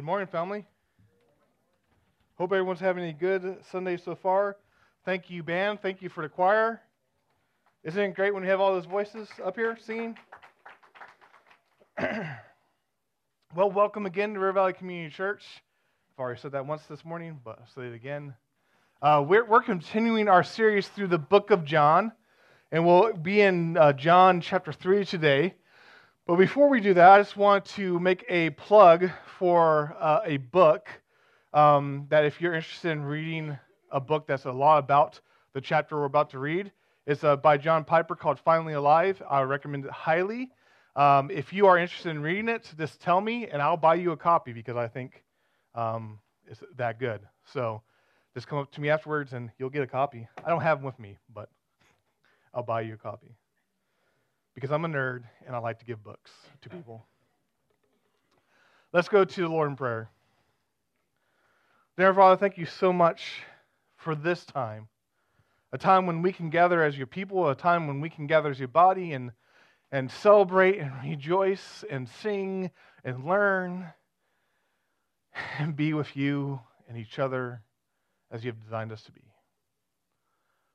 Good morning, family. Hope everyone's having a good Sunday so far. Thank you, band. Thank you for the choir. Isn't it great when we have all those voices up here singing? well, welcome again to River Valley Community Church. I've already said that once this morning, but I'll say it again. Uh, we're, we're continuing our series through the book of John, and we'll be in uh, John chapter 3 today. But before we do that, I just want to make a plug for uh, a book um, that, if you're interested in reading a book that's a lot about the chapter we're about to read, it's uh, by John Piper called Finally Alive. I recommend it highly. Um, if you are interested in reading it, just tell me and I'll buy you a copy because I think um, it's that good. So just come up to me afterwards and you'll get a copy. I don't have them with me, but I'll buy you a copy because I'm a nerd and I like to give books to people. Let's go to the Lord in prayer. Dear Father, thank you so much for this time. A time when we can gather as your people, a time when we can gather as your body and, and celebrate and rejoice and sing and learn and be with you and each other as you have designed us to be.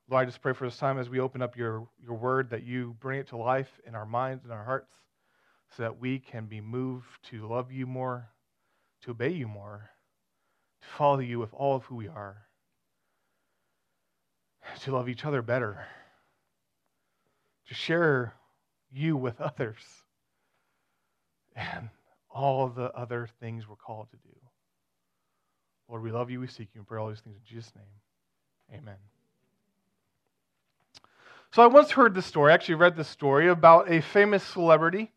Lord, I just pray for this time as we open up your, your word that you bring it to life in our minds and our hearts so that we can be moved to love you more, to obey you more, to follow you with all of who we are, to love each other better, to share you with others, and all the other things we're called to do. Lord, we love you, we seek you, and pray all these things in Jesus' name. Amen. So I once heard this story, actually read this story about a famous celebrity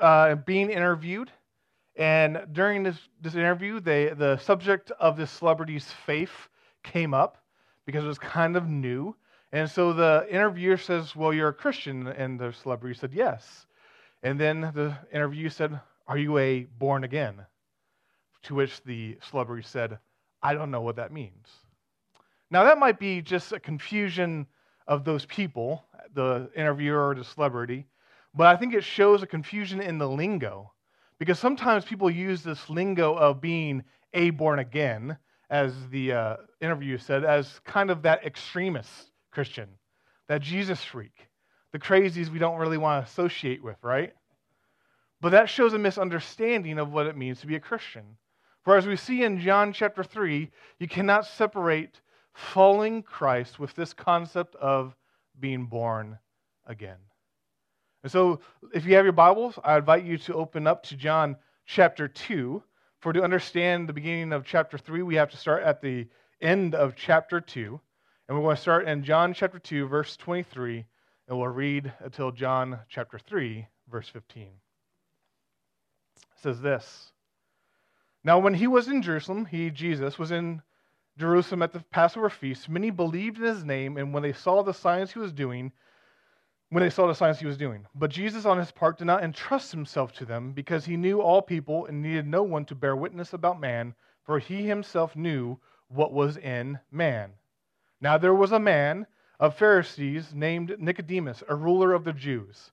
uh, being interviewed. And during this, this interview, they, the subject of this celebrity's faith came up because it was kind of new. And so the interviewer says, Well, you're a Christian. And the celebrity said, Yes. And then the interviewer said, Are you a born again? To which the celebrity said, I don't know what that means. Now, that might be just a confusion of those people, the interviewer or the celebrity, but I think it shows a confusion in the lingo. Because sometimes people use this lingo of being a born again, as the uh, interviewer said, as kind of that extremist Christian, that Jesus freak, the crazies we don't really want to associate with, right? But that shows a misunderstanding of what it means to be a Christian. For as we see in John chapter 3, you cannot separate following Christ with this concept of being born again. And so, if you have your Bibles, I invite you to open up to John chapter 2. For to understand the beginning of chapter 3, we have to start at the end of chapter 2. And we're going to start in John chapter 2, verse 23, and we'll read until John chapter 3, verse 15. It says this Now, when he was in Jerusalem, he, Jesus, was in Jerusalem at the Passover feast, many believed in his name, and when they saw the signs he was doing, when they saw the signs he was doing. But Jesus, on his part, did not entrust himself to them, because he knew all people and needed no one to bear witness about man, for he himself knew what was in man. Now there was a man of Pharisees named Nicodemus, a ruler of the Jews.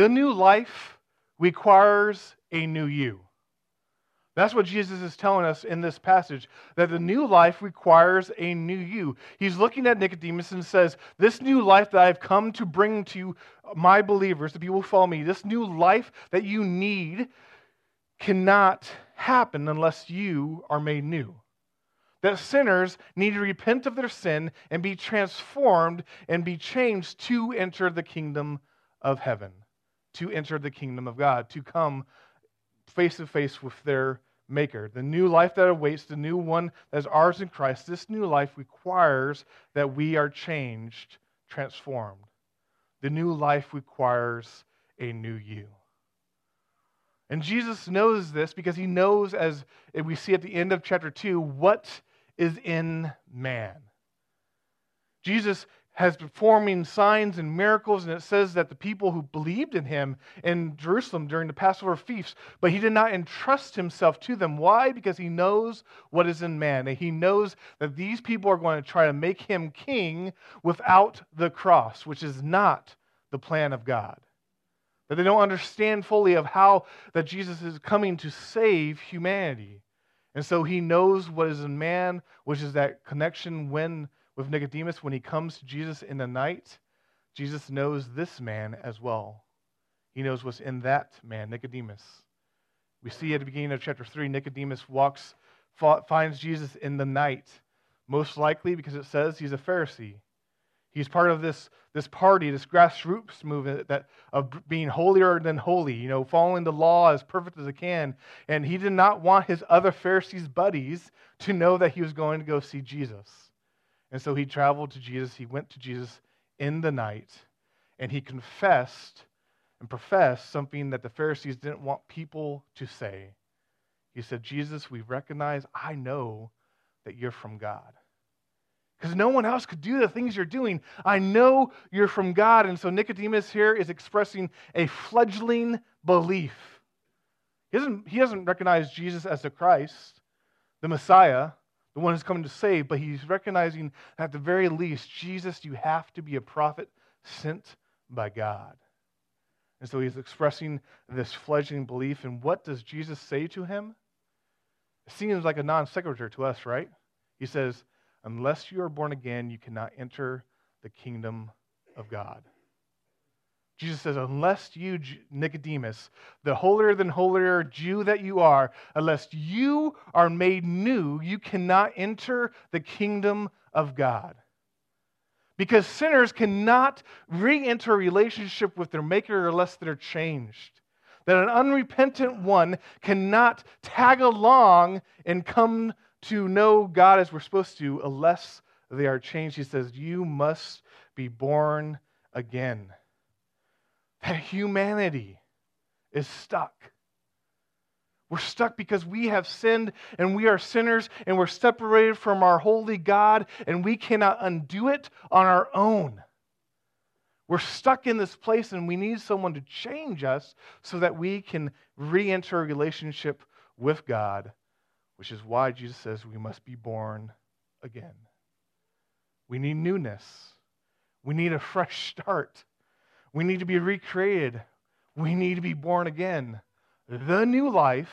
The new life requires a new you. That's what Jesus is telling us in this passage that the new life requires a new you. He's looking at Nicodemus and says, This new life that I've come to bring to my believers, the people who follow me, this new life that you need cannot happen unless you are made new. That sinners need to repent of their sin and be transformed and be changed to enter the kingdom of heaven, to enter the kingdom of God, to come face to face with their Maker. The new life that awaits, the new one that is ours in Christ, this new life requires that we are changed, transformed. The new life requires a new you. And Jesus knows this because he knows, as we see at the end of chapter 2, what is in man. Jesus has performing signs and miracles, and it says that the people who believed in him in Jerusalem during the Passover feasts, but he did not entrust himself to them. Why? Because he knows what is in man, and he knows that these people are going to try to make him king without the cross, which is not the plan of God. That they don't understand fully of how that Jesus is coming to save humanity. And so he knows what is in man, which is that connection when with Nicodemus when he comes to Jesus in the night. Jesus knows this man as well. He knows what's in that man, Nicodemus. We see at the beginning of chapter 3, Nicodemus walks, finds Jesus in the night, most likely because it says he's a Pharisee. He's part of this, this party, this grassroots movement that, of being holier than holy, you know, following the law as perfect as it can. And he did not want his other Pharisees' buddies to know that he was going to go see Jesus. And so he traveled to Jesus. He went to Jesus in the night, and he confessed and professed something that the Pharisees didn't want people to say. He said, Jesus, we recognize, I know that you're from God because no one else could do the things you're doing. I know you're from God. And so Nicodemus here is expressing a fledgling belief. He doesn't, he doesn't recognize Jesus as the Christ, the Messiah, the one who's coming to save, but he's recognizing at the very least, Jesus, you have to be a prophet sent by God. And so he's expressing this fledgling belief. And what does Jesus say to him? It seems like a non sequitur to us, right? He says, Unless you are born again, you cannot enter the kingdom of God. Jesus says, unless you, Nicodemus, the holier than holier Jew that you are, unless you are made new, you cannot enter the kingdom of God. Because sinners cannot re enter a relationship with their Maker unless they're changed. That an unrepentant one cannot tag along and come to know God as we're supposed to unless they are changed. He says, You must be born again. That humanity is stuck. We're stuck because we have sinned and we are sinners and we're separated from our holy God and we cannot undo it on our own. We're stuck in this place and we need someone to change us so that we can re enter a relationship with God which is why Jesus says we must be born again. We need newness. We need a fresh start. We need to be recreated. We need to be born again. The new life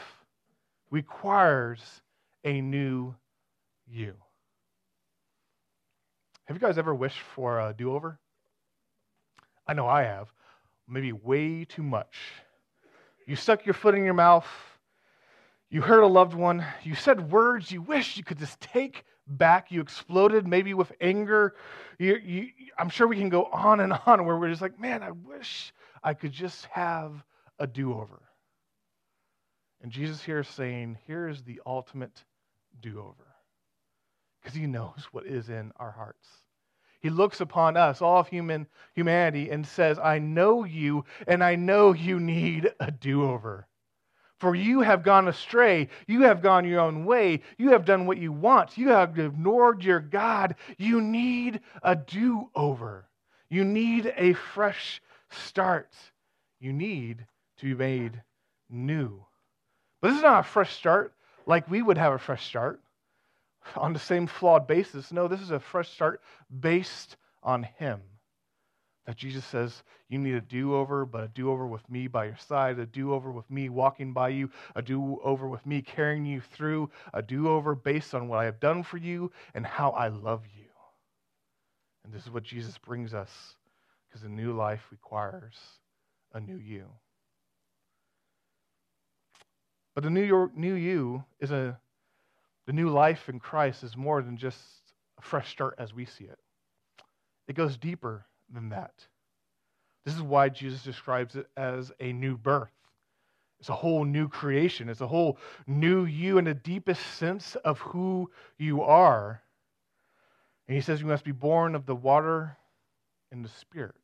requires a new you. Have you guys ever wished for a do over? I know I have. Maybe way too much. You stuck your foot in your mouth you hurt a loved one. You said words you wish you could just take back. You exploded maybe with anger. You, you, I'm sure we can go on and on where we're just like, man, I wish I could just have a do over. And Jesus here is saying, here is the ultimate do over. Because he knows what is in our hearts. He looks upon us, all of human humanity, and says, I know you, and I know you need a do over. For you have gone astray. You have gone your own way. You have done what you want. You have ignored your God. You need a do over. You need a fresh start. You need to be made new. But this is not a fresh start like we would have a fresh start on the same flawed basis. No, this is a fresh start based on Him. That Jesus says, you need a do over, but a do over with me by your side, a do over with me walking by you, a do over with me carrying you through, a do over based on what I have done for you and how I love you. And this is what Jesus brings us because a new life requires a new you. But the new, new you is a, the new life in Christ is more than just a fresh start as we see it. It goes deeper than that. This is why Jesus describes it as a new birth. It's a whole new creation. It's a whole new you in the deepest sense of who you are. And he says you must be born of the water and the Spirit.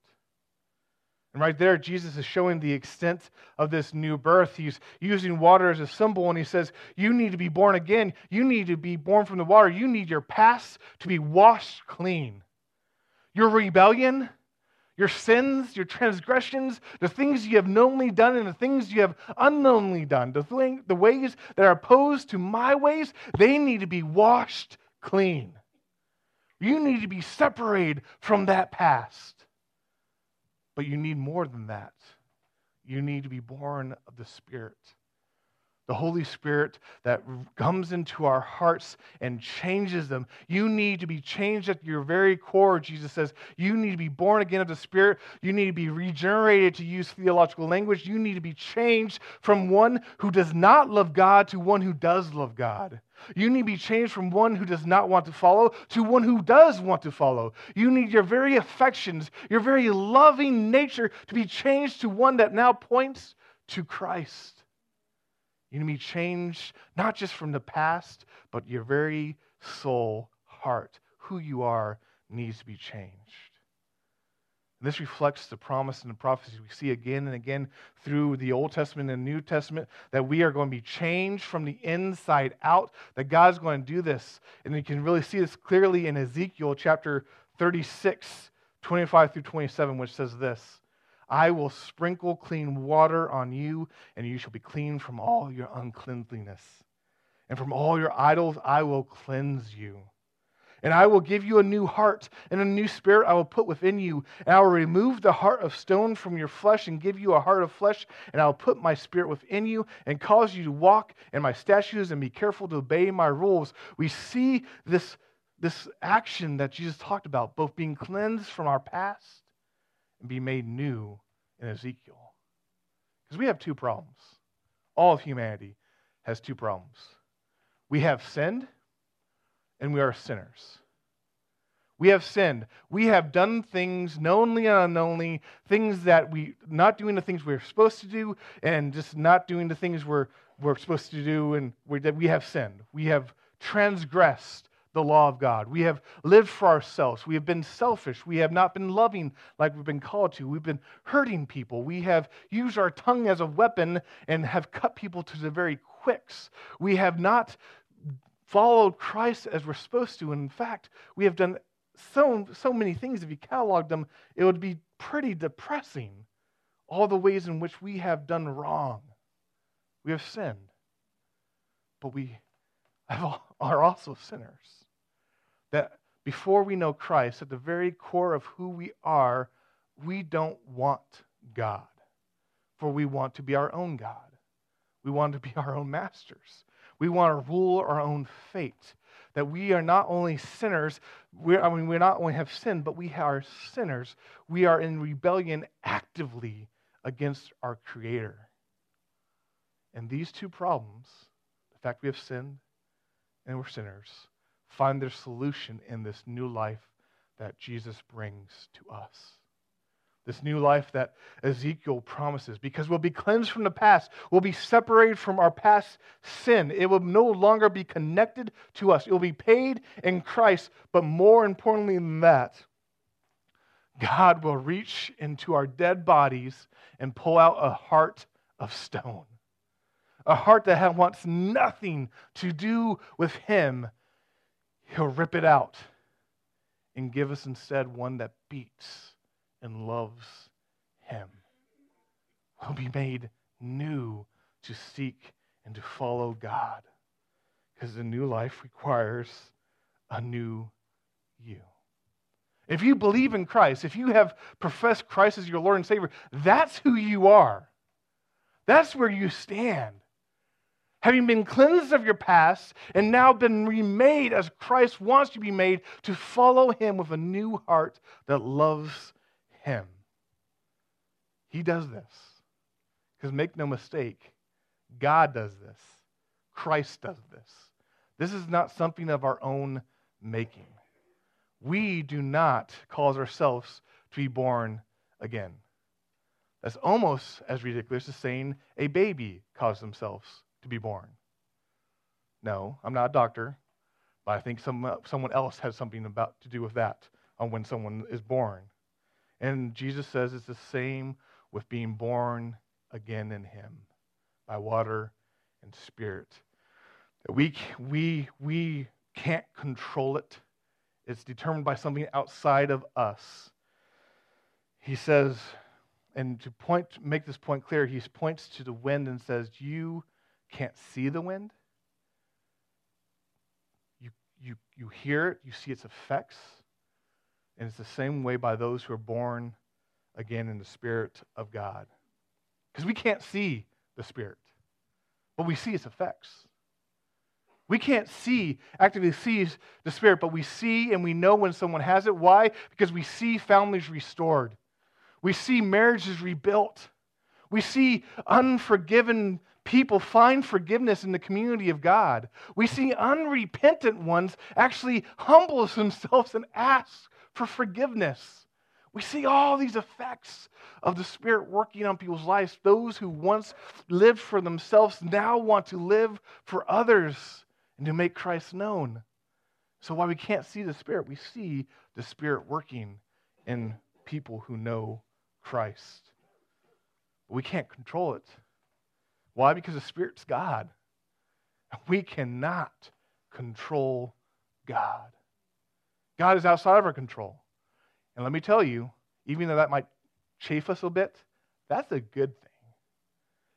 And right there, Jesus is showing the extent of this new birth. He's using water as a symbol, and he says, You need to be born again. You need to be born from the water. You need your past to be washed clean. Your rebellion, your sins, your transgressions, the things you have knowingly done and the things you have unknowingly done, the, thing, the ways that are opposed to my ways, they need to be washed clean. You need to be separated from that past. But you need more than that. You need to be born of the Spirit. The Holy Spirit that comes into our hearts and changes them. You need to be changed at your very core, Jesus says. You need to be born again of the Spirit. You need to be regenerated, to use theological language. You need to be changed from one who does not love God to one who does love God. You need to be changed from one who does not want to follow to one who does want to follow. You need your very affections, your very loving nature to be changed to one that now points to Christ. You need to be changed not just from the past, but your very soul, heart. Who you are needs to be changed. And this reflects the promise and the prophecies we see again and again through the Old Testament and New Testament that we are going to be changed from the inside out, that God's going to do this. And you can really see this clearly in Ezekiel chapter 36, 25 through 27, which says this I will sprinkle clean water on you, and you shall be clean from all your uncleanliness. And from all your idols I will cleanse you. And I will give you a new heart, and a new spirit I will put within you. And I will remove the heart of stone from your flesh and give you a heart of flesh. And I will put my spirit within you and cause you to walk in my statutes and be careful to obey my rules. We see this, this action that Jesus talked about, both being cleansed from our past and be made new in Ezekiel. Because we have two problems. All of humanity has two problems. We have sinned and we are sinners. We have sinned. We have done things knowingly and unknowingly, things that we not doing the things we're supposed to do, and just not doing the things we're we're supposed to do, and we that we have sinned. We have transgressed the law of God. We have lived for ourselves. We have been selfish. We have not been loving like we've been called to. We've been hurting people. We have used our tongue as a weapon and have cut people to the very quicks. We have not followed Christ as we're supposed to. In fact, we have done so, so many things. If you catalog them, it would be pretty depressing. All the ways in which we have done wrong. We have sinned. But we have, are also sinners. That before we know Christ, at the very core of who we are, we don't want God. For we want to be our own God. We want to be our own masters. We want to rule our own fate. That we are not only sinners, we I mean, we not only have sinned, but we are sinners. We are in rebellion actively against our Creator. And these two problems, the fact we have sinned and we're sinners, find their solution in this new life that Jesus brings to us this new life that Ezekiel promises, because we'll be cleansed from the past. We'll be separated from our past sin. It will no longer be connected to us. It will be paid in Christ. But more importantly than that, God will reach into our dead bodies and pull out a heart of stone, a heart that wants nothing to do with Him. He'll rip it out and give us instead one that beats and loves him We'll be made new to seek and to follow God. Because a new life requires a new you. If you believe in Christ, if you have professed Christ as your Lord and Savior, that's who you are. That's where you stand. Having been cleansed of your past and now been remade as Christ wants you to be made to follow Him with a new heart that loves Him. He does this. Because make no mistake, God does this. Christ does this. This is not something of our own making. We do not cause ourselves to be born again. That's almost as ridiculous as saying a baby caused themselves to be born. No, I'm not a doctor, but I think some, uh, someone else has something about to do with that on when someone is born. And Jesus says it's the same with being born again in Him by water and spirit. We, we, we can't control it, it's determined by something outside of us. He says, and to point, make this point clear, he points to the wind and says, You can't see the wind. You, you, you hear it, you see its effects. And it's the same way by those who are born again in the Spirit of God. Because we can't see the Spirit, but we see its effects. We can't see, actively see the Spirit, but we see and we know when someone has it. Why? Because we see families restored. We see marriages rebuilt. We see unforgiven people find forgiveness in the community of God. We see unrepentant ones actually humble themselves and ask for forgiveness. We see all these effects of the Spirit working on people's lives. Those who once lived for themselves now want to live for others and to make Christ known. So while we can't see the Spirit, we see the Spirit working in people who know Christ. We can't control it. Why? Because the Spirit's God. We cannot control God. God is outside of our control. And let me tell you, even though that might chafe us a bit, that's a good thing.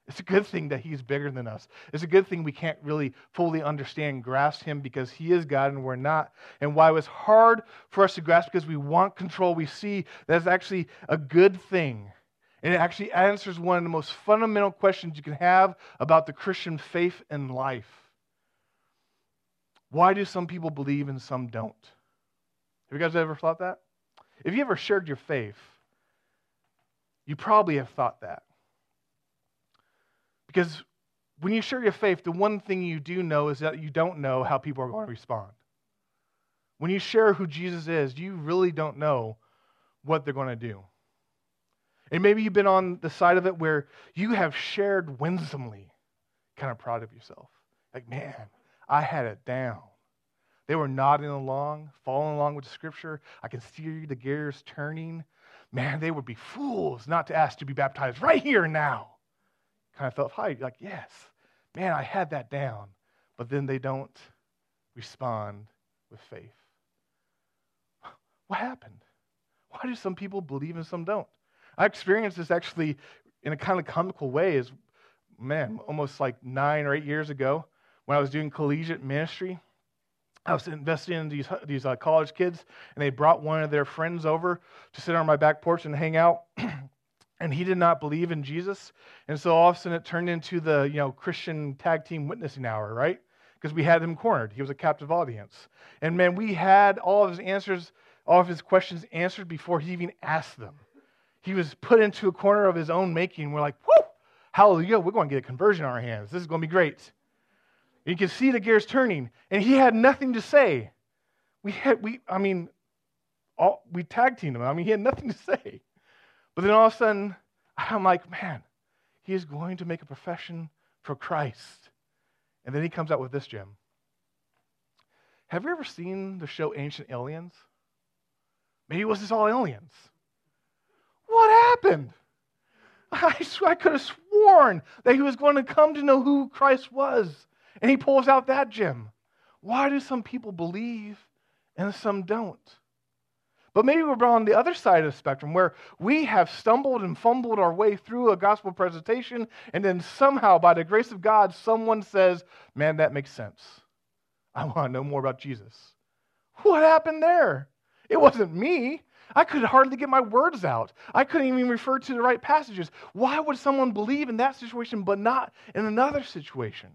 It's a good thing that He's bigger than us. It's a good thing we can't really fully understand, grasp Him because He is God and we're not. And why it was hard for us to grasp because we want control, we see that's actually a good thing and it actually answers one of the most fundamental questions you can have about the Christian faith and life. Why do some people believe and some don't? Have you guys ever thought that? If you ever shared your faith, you probably have thought that. Because when you share your faith, the one thing you do know is that you don't know how people are going to respond. When you share who Jesus is, you really don't know what they're going to do. And maybe you've been on the side of it where you have shared winsomely, kind of proud of yourself. Like, man, I had it down. They were nodding along, following along with the scripture. I can see the gears turning. Man, they would be fools not to ask to be baptized right here now. Kind of felt high, like, yes, man, I had that down. But then they don't respond with faith. What happened? Why do some people believe and some don't? I experienced this actually in a kind of comical way, is man, almost like nine or eight years ago when I was doing collegiate ministry. I was investing in these, these uh, college kids, and they brought one of their friends over to sit on my back porch and hang out. and he did not believe in Jesus. And so all of a sudden it turned into the you know, Christian tag team witnessing hour, right? Because we had him cornered. He was a captive audience. And man, we had all of his answers, all of his questions answered before he even asked them. He was put into a corner of his own making. We're like, whoo, hallelujah, we're going to get a conversion on our hands. This is going to be great. And you can see the gears turning, and he had nothing to say. We had, we, I mean, all, we tag teamed him. I mean, he had nothing to say. But then all of a sudden, I'm like, man, he is going to make a profession for Christ. And then he comes out with this gem. Have you ever seen the show Ancient Aliens? Maybe it was just all aliens. What happened? I, I could have sworn that he was going to come to know who Christ was. And he pulls out that gem. Why do some people believe and some don't? But maybe we're on the other side of the spectrum where we have stumbled and fumbled our way through a gospel presentation, and then somehow, by the grace of God, someone says, Man, that makes sense. I want to know more about Jesus. What happened there? It wasn't me. I could hardly get my words out. I couldn't even refer to the right passages. Why would someone believe in that situation but not in another situation?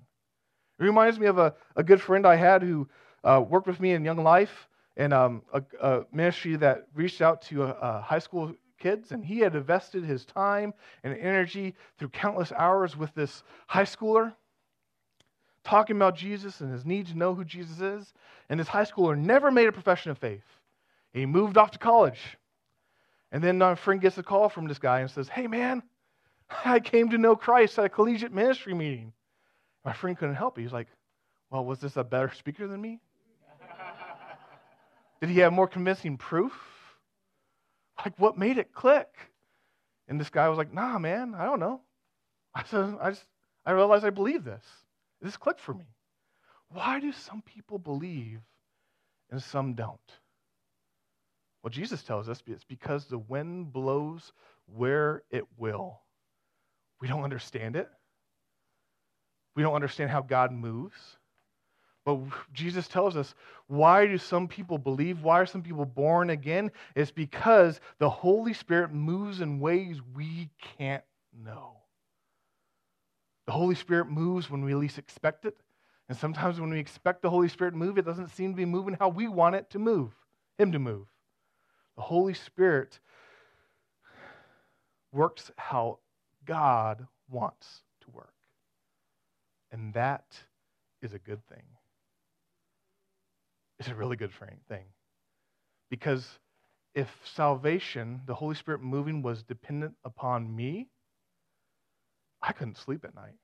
It reminds me of a, a good friend I had who uh, worked with me in Young Life and um, a, a, ministry that reached out to uh, uh, high school kids. And he had invested his time and energy through countless hours with this high schooler talking about Jesus and his need to know who Jesus is. And this high schooler never made a profession of faith. He moved off to college. And then my friend gets a call from this guy and says, Hey, man, I came to know Christ at a collegiate ministry meeting. My friend couldn't help it. He's like, Well, was this a better speaker than me? Did he have more convincing proof? Like, what made it click? And this guy was like, Nah, man, I don't know. I said, I just, I realized I believe this. This clicked for me. Why do some people believe and some don't? Well, Jesus tells us it's because the wind blows where it will. We don't understand it. We don't understand how God moves. But Jesus tells us why do some people believe? Why are some people born again? It's because the Holy Spirit moves in ways we can't know. The Holy Spirit moves when we least expect it. And sometimes when we expect the Holy Spirit to move, it doesn't seem to be moving how we want it to move, Him to move. The Holy Spirit works how God wants to work. And that is a good thing. It's a really good thing. Because if salvation, the Holy Spirit moving, was dependent upon me, I couldn't sleep at night.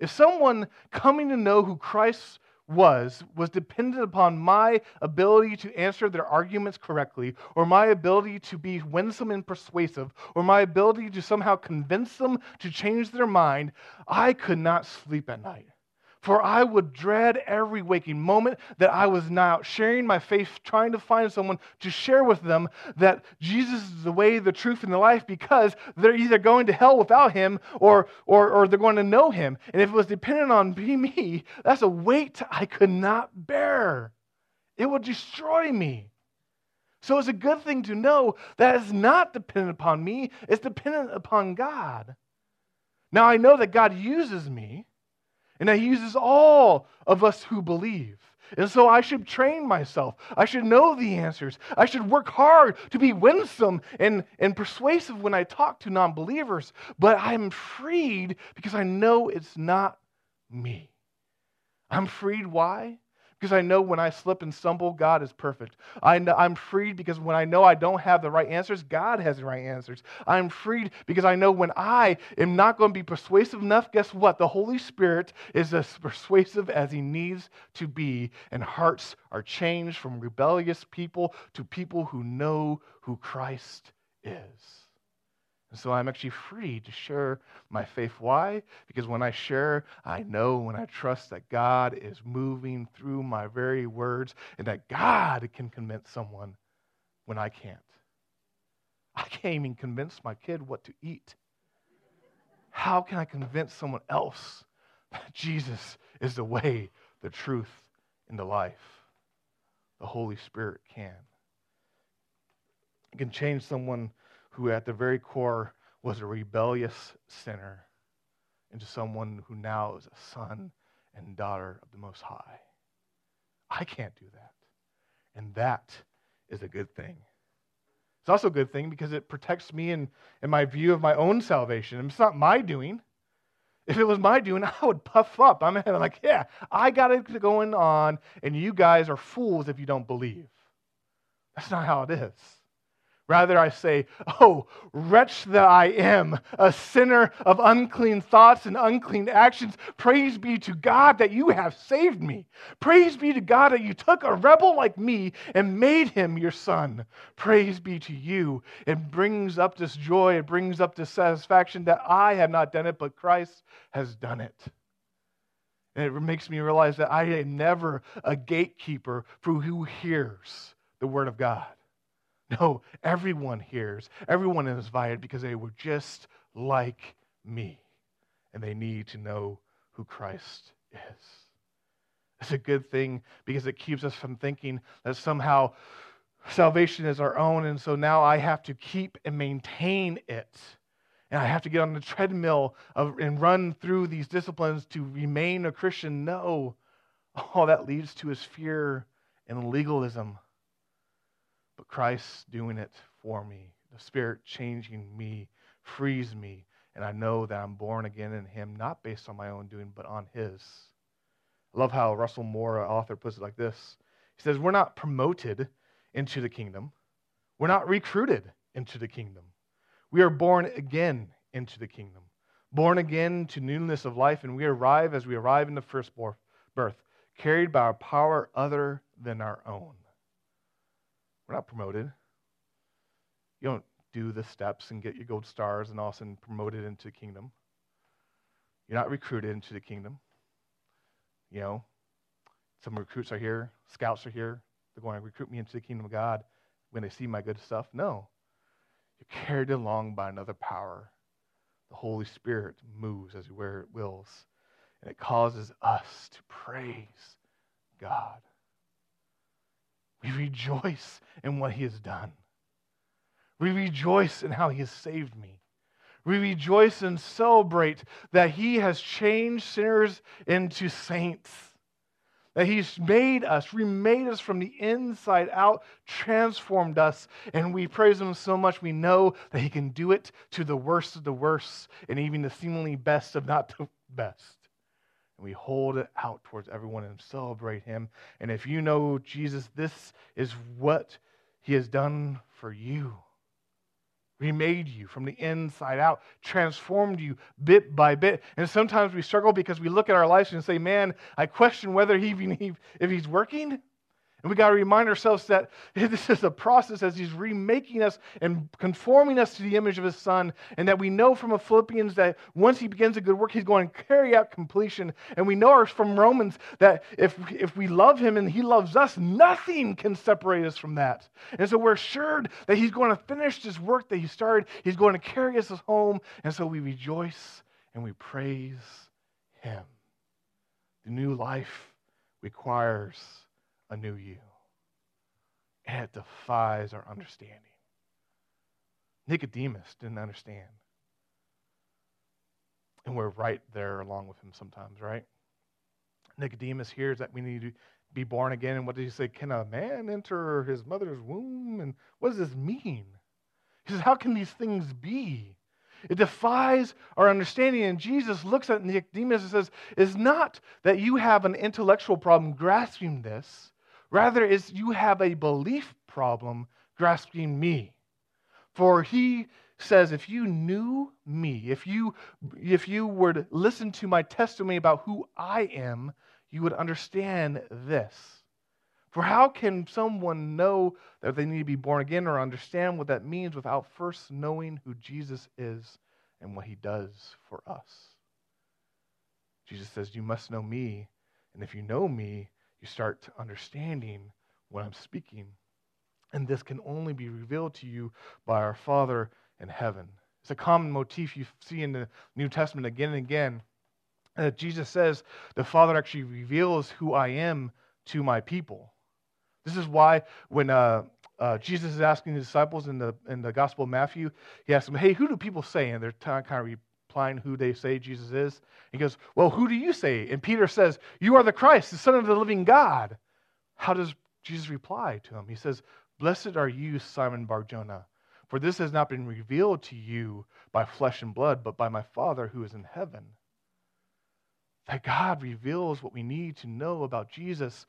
If someone coming to know who Christ was was dependent upon my ability to answer their arguments correctly, or my ability to be winsome and persuasive, or my ability to somehow convince them to change their mind, I could not sleep at night. For I would dread every waking moment that I was now sharing my faith, trying to find someone to share with them that Jesus is the way, the truth, and the life, because they're either going to hell without him or, or, or they're going to know him. And if it was dependent on me, that's a weight I could not bear. It would destroy me. So it's a good thing to know that it's not dependent upon me, it's dependent upon God. Now I know that God uses me and that He uses all of us who believe. And so I should train myself. I should know the answers. I should work hard to be winsome and, and persuasive when I talk to non believers. But I'm freed because I know it's not me. I'm freed. Why? Because I know when I slip and stumble, God is perfect. I I'm freed because when I know I don't have the right answers, God has the right answers. I'm freed because I know when I am not going to be persuasive enough, guess what? The Holy Spirit is as persuasive as He needs to be, and hearts are changed from rebellious people to people who know who Christ is. And so I'm actually free to share my faith. Why? Because when I share, I know when I trust that God is moving through my very words and that God can convince someone when I can't. I can't even convince my kid what to eat. How can I convince someone else that Jesus is the way, the truth, and the life? The Holy Spirit can. It can change someone who at the very core was a rebellious sinner into someone who now is a son and daughter of the Most High. I can't do that. And that is a good thing. It's also a good thing because it protects me in, in my view of my own salvation. It's not my doing. If it was my doing, I would puff up. I'm like, yeah, I got it going on, and you guys are fools if you don't believe. That's not how it is. Rather, I say, Oh, wretch that I am, a sinner of unclean thoughts and unclean actions. Praise be to God that you have saved me. Praise be to God that you took a rebel like me and made him your son. Praise be to you. It brings up this joy, it brings up this satisfaction that I have not done it, but Christ has done it. And it makes me realize that I am never a gatekeeper for who hears the word of God. No, everyone hears. Everyone is invited because they were just like me. And they need to know who Christ is. It's a good thing because it keeps us from thinking that somehow salvation is our own, and so now I have to keep and maintain it. And I have to get on the treadmill of, and run through these disciplines to remain a Christian. No. All that leads to is fear and legalism. But Christ doing it for me, the Spirit changing me, frees me, and I know that I'm born again in Him, not based on my own doing, but on His. I love how Russell Moore, uh, author, puts it like this He says, We're not promoted into the kingdom, we're not recruited into the kingdom. We are born again into the kingdom, born again to newness of life, and we arrive as we arrive in the first birth, carried by a power other than our own. We're not promoted. You don't do the steps and get your gold stars and all of a sudden promoted into the kingdom. You're not recruited into the kingdom. You know, some recruits are here, scouts are here. They're going to recruit me into the kingdom of God when they see my good stuff. No. You're carried along by another power. The Holy Spirit moves as where it wills, and it causes us to praise God. We rejoice in what He has done. We rejoice in how He has saved me. We rejoice and celebrate that He has changed sinners into saints. That He's made us, remade us from the inside out, transformed us, and we praise Him so much we know that He can do it to the worst of the worst and even the seemingly best of not the best. And we hold it out towards everyone and celebrate Him. And if you know Jesus, this is what He has done for you remade you from the inside out, transformed you bit by bit. And sometimes we struggle because we look at our lives and say, man, I question whether he if he's working. And we got to remind ourselves that this is a process as He's remaking us and conforming us to the image of His Son. And that we know from Philippians that once He begins a good work, He's going to carry out completion. And we know from Romans that if, if we love Him and He loves us, nothing can separate us from that. And so we're assured that He's going to finish this work that He started, He's going to carry us home. And so we rejoice and we praise Him. The new life requires a new you. And it defies our understanding. Nicodemus didn't understand. And we're right there along with him sometimes, right? Nicodemus hears that we need to be born again. And what does he say? Can a man enter his mother's womb? And what does this mean? He says, How can these things be? It defies our understanding. And Jesus looks at Nicodemus and says, It's not that you have an intellectual problem grasping this, Rather, is you have a belief problem grasping me. For he says, if you knew me, if you, if you would listen to my testimony about who I am, you would understand this. For how can someone know that they need to be born again or understand what that means without first knowing who Jesus is and what he does for us? Jesus says, You must know me, and if you know me, you start understanding what I'm speaking. And this can only be revealed to you by our Father in heaven. It's a common motif you see in the New Testament again and again. That Jesus says the Father actually reveals who I am to my people. This is why when uh, uh, Jesus is asking the disciples in the, in the Gospel of Matthew, he asks them, Hey, who do people say? And they're kind of implying who they say Jesus is. He goes, Well, who do you say? And Peter says, You are the Christ, the Son of the living God. How does Jesus reply to him? He says, Blessed are you, Simon Barjona, for this has not been revealed to you by flesh and blood, but by my Father who is in heaven. That God reveals what we need to know about Jesus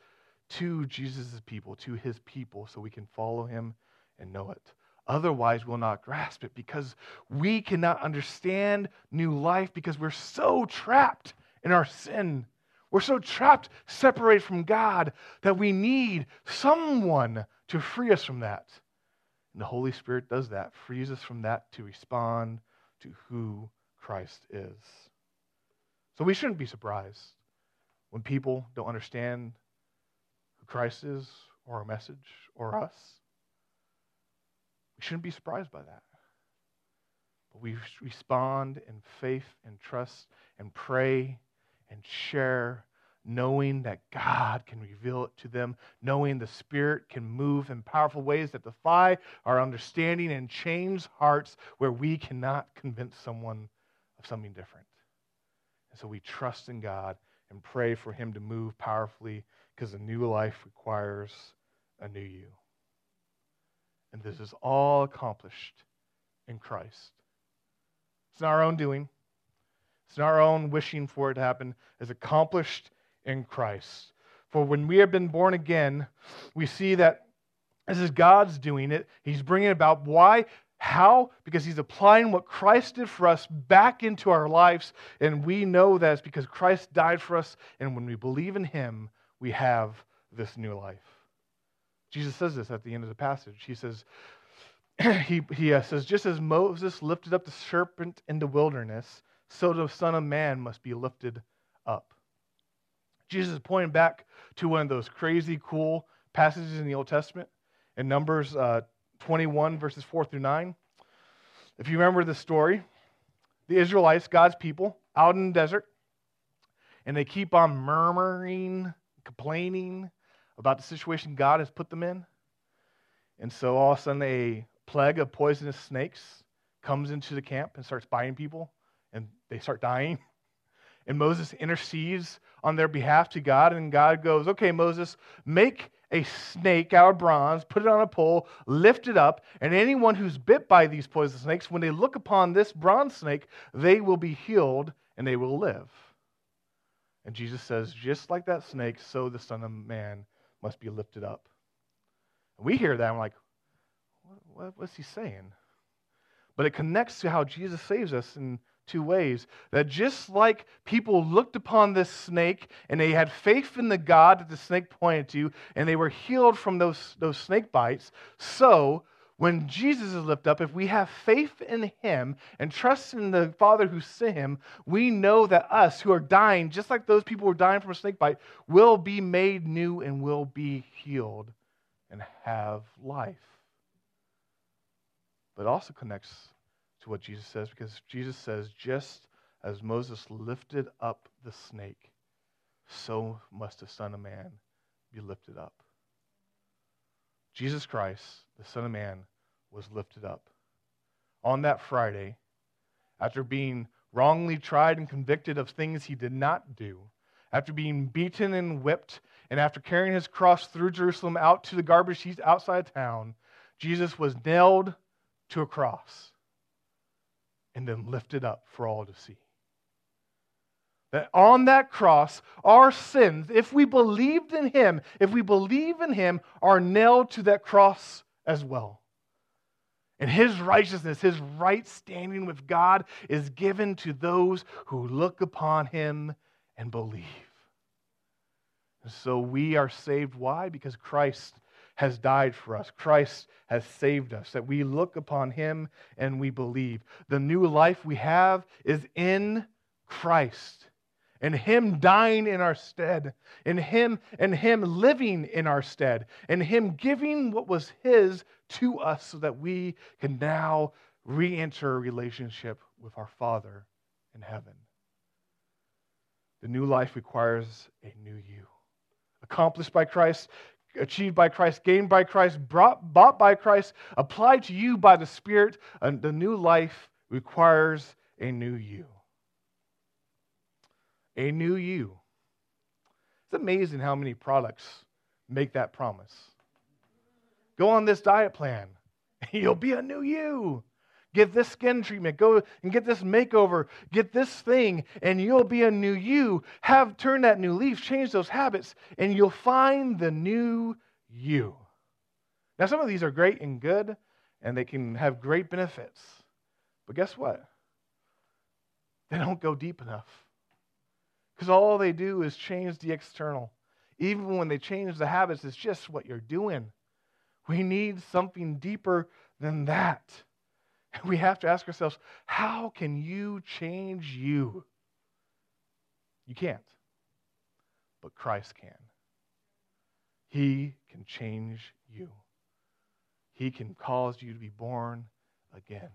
to Jesus' people, to his people, so we can follow him and know it. Otherwise, we'll not grasp it because we cannot understand new life because we're so trapped in our sin. We're so trapped, separated from God, that we need someone to free us from that. And the Holy Spirit does that, frees us from that to respond to who Christ is. So we shouldn't be surprised when people don't understand who Christ is, or our message, or us. We shouldn't be surprised by that. But we respond in faith and trust and pray and share knowing that God can reveal it to them, knowing the Spirit can move in powerful ways that defy our understanding and change hearts where we cannot convince someone of something different. And so we trust in God and pray for Him to move powerfully because a new life requires a new you. And this is all accomplished in Christ. It's not our own doing. It's not our own wishing for it to happen. It's accomplished in Christ. For when we have been born again, we see that this is God's doing it. He's bringing it about. Why? How? Because He's applying what Christ did for us back into our lives. And we know that it's because Christ died for us. And when we believe in Him, we have this new life. Jesus says this at the end of the passage. He says, he, he uh, says, just as Moses lifted up the serpent in the wilderness, so the Son of Man must be lifted up. Jesus is pointing back to one of those crazy, cool passages in the Old Testament in Numbers uh, 21, verses 4 through 9. If you remember the story, the Israelites, God's people, out in the desert, and they keep on murmuring, complaining about the situation God has put them in. And so all of a sudden, a plague of poisonous snakes comes into the camp and starts biting people, and they start dying. And Moses intercedes on their behalf to God, and God goes, Okay, Moses, make a snake out of bronze, put it on a pole, lift it up, and anyone who's bit by these poisonous snakes, when they look upon this bronze snake, they will be healed and they will live. And Jesus says, Just like that snake, so the Son of Man must be lifted up. We hear that, and we're like, what, what's he saying? But it connects to how Jesus saves us in two ways. That just like people looked upon this snake and they had faith in the God that the snake pointed to, and they were healed from those, those snake bites, so when Jesus is lifted up, if we have faith in him and trust in the Father who sent him, we know that us who are dying, just like those people who are dying from a snake bite, will be made new and will be healed and have life. But it also connects to what Jesus says because Jesus says, just as Moses lifted up the snake, so must the Son of Man be lifted up. Jesus Christ, the Son of Man, was lifted up. On that Friday, after being wrongly tried and convicted of things he did not do, after being beaten and whipped, and after carrying his cross through Jerusalem out to the garbage heap outside town, Jesus was nailed to a cross and then lifted up for all to see. That on that cross, our sins, if we believed in him, if we believe in him, are nailed to that cross as well. And his righteousness, his right standing with God, is given to those who look upon him and believe. And so we are saved. Why? Because Christ has died for us. Christ has saved us, that we look upon him and we believe. The new life we have is in Christ and him dying in our stead and him and him living in our stead and him giving what was his to us so that we can now re-enter a relationship with our father in heaven. The new life requires a new you. Accomplished by christ achieved by christ gained by christ brought, bought by christ applied to you by the spirit and the new life requires a new you a new you. It's amazing how many products make that promise. Go on this diet plan, you'll be a new you. Get this skin treatment, go and get this makeover, get this thing, and you'll be a new you. Have turn that new leaf, change those habits, and you'll find the new you. Now, some of these are great and good, and they can have great benefits. But guess what? They don't go deep enough. Because all they do is change the external. Even when they change the habits, it's just what you're doing. We need something deeper than that. We have to ask ourselves how can you change you? You can't, but Christ can. He can change you. He can cause you to be born again.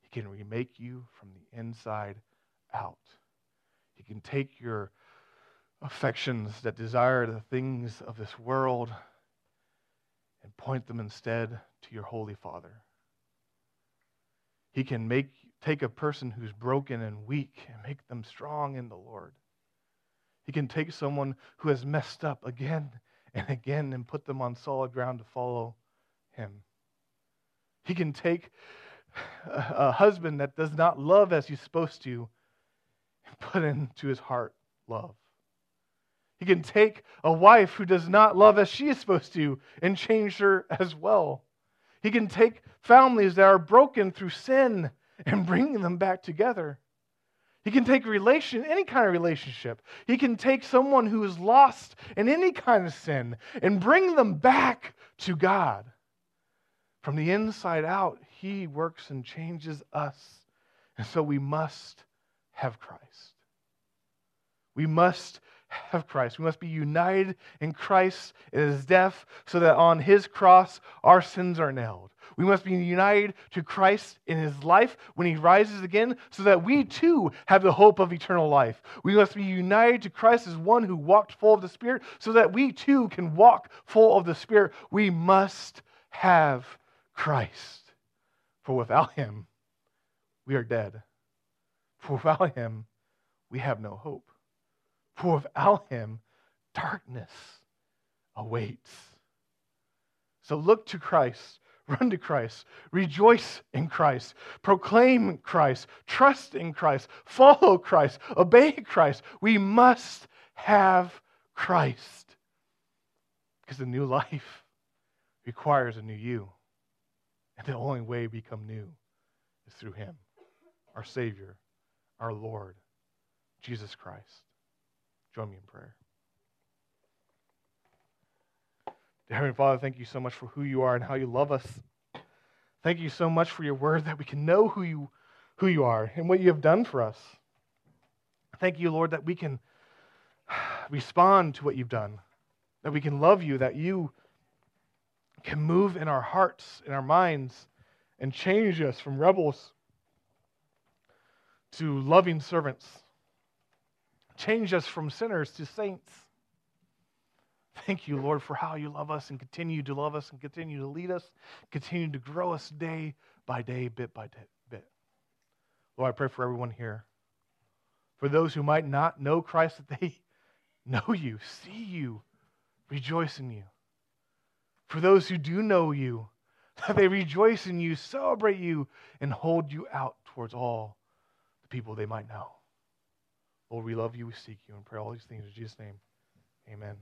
He can remake you from the inside out. He can take your affections that desire the things of this world and point them instead to your Holy Father. He can make, take a person who's broken and weak and make them strong in the Lord. He can take someone who has messed up again and again and put them on solid ground to follow him. He can take a husband that does not love as he's supposed to and put into his heart love. He can take a wife who does not love as she is supposed to and change her as well. He can take families that are broken through sin and bring them back together. He can take relation, any kind of relationship. He can take someone who is lost in any kind of sin and bring them back to God. From the inside out, He works and changes us. And so we must have Christ. We must have Christ. We must be united in Christ in his death so that on his cross our sins are nailed. We must be united to Christ in his life when he rises again so that we too have the hope of eternal life. We must be united to Christ as one who walked full of the Spirit so that we too can walk full of the Spirit. We must have Christ. For without him, we are dead. For without him, we have no hope. For without him, darkness awaits. So look to Christ, run to Christ, rejoice in Christ, proclaim Christ, trust in Christ, follow Christ, obey Christ. We must have Christ because the new life requires a new you. And the only way we become new is through him, our Savior, our Lord, Jesus Christ. Join me in prayer. Dear Heavenly Father, thank you so much for who you are and how you love us. Thank you so much for your word that we can know who you, who you are and what you have done for us. Thank you, Lord, that we can respond to what you've done, that we can love you, that you can move in our hearts, in our minds, and change us from rebels to loving servants. Change us from sinners to saints. Thank you, Lord, for how you love us and continue to love us and continue to lead us, continue to grow us day by day, bit by bit. Lord, I pray for everyone here. For those who might not know Christ, that they know you, see you, rejoice in you. For those who do know you, that they rejoice in you, celebrate you, and hold you out towards all people they might know. Lord, we love you, we seek you, and pray all these things in Jesus' name. Amen.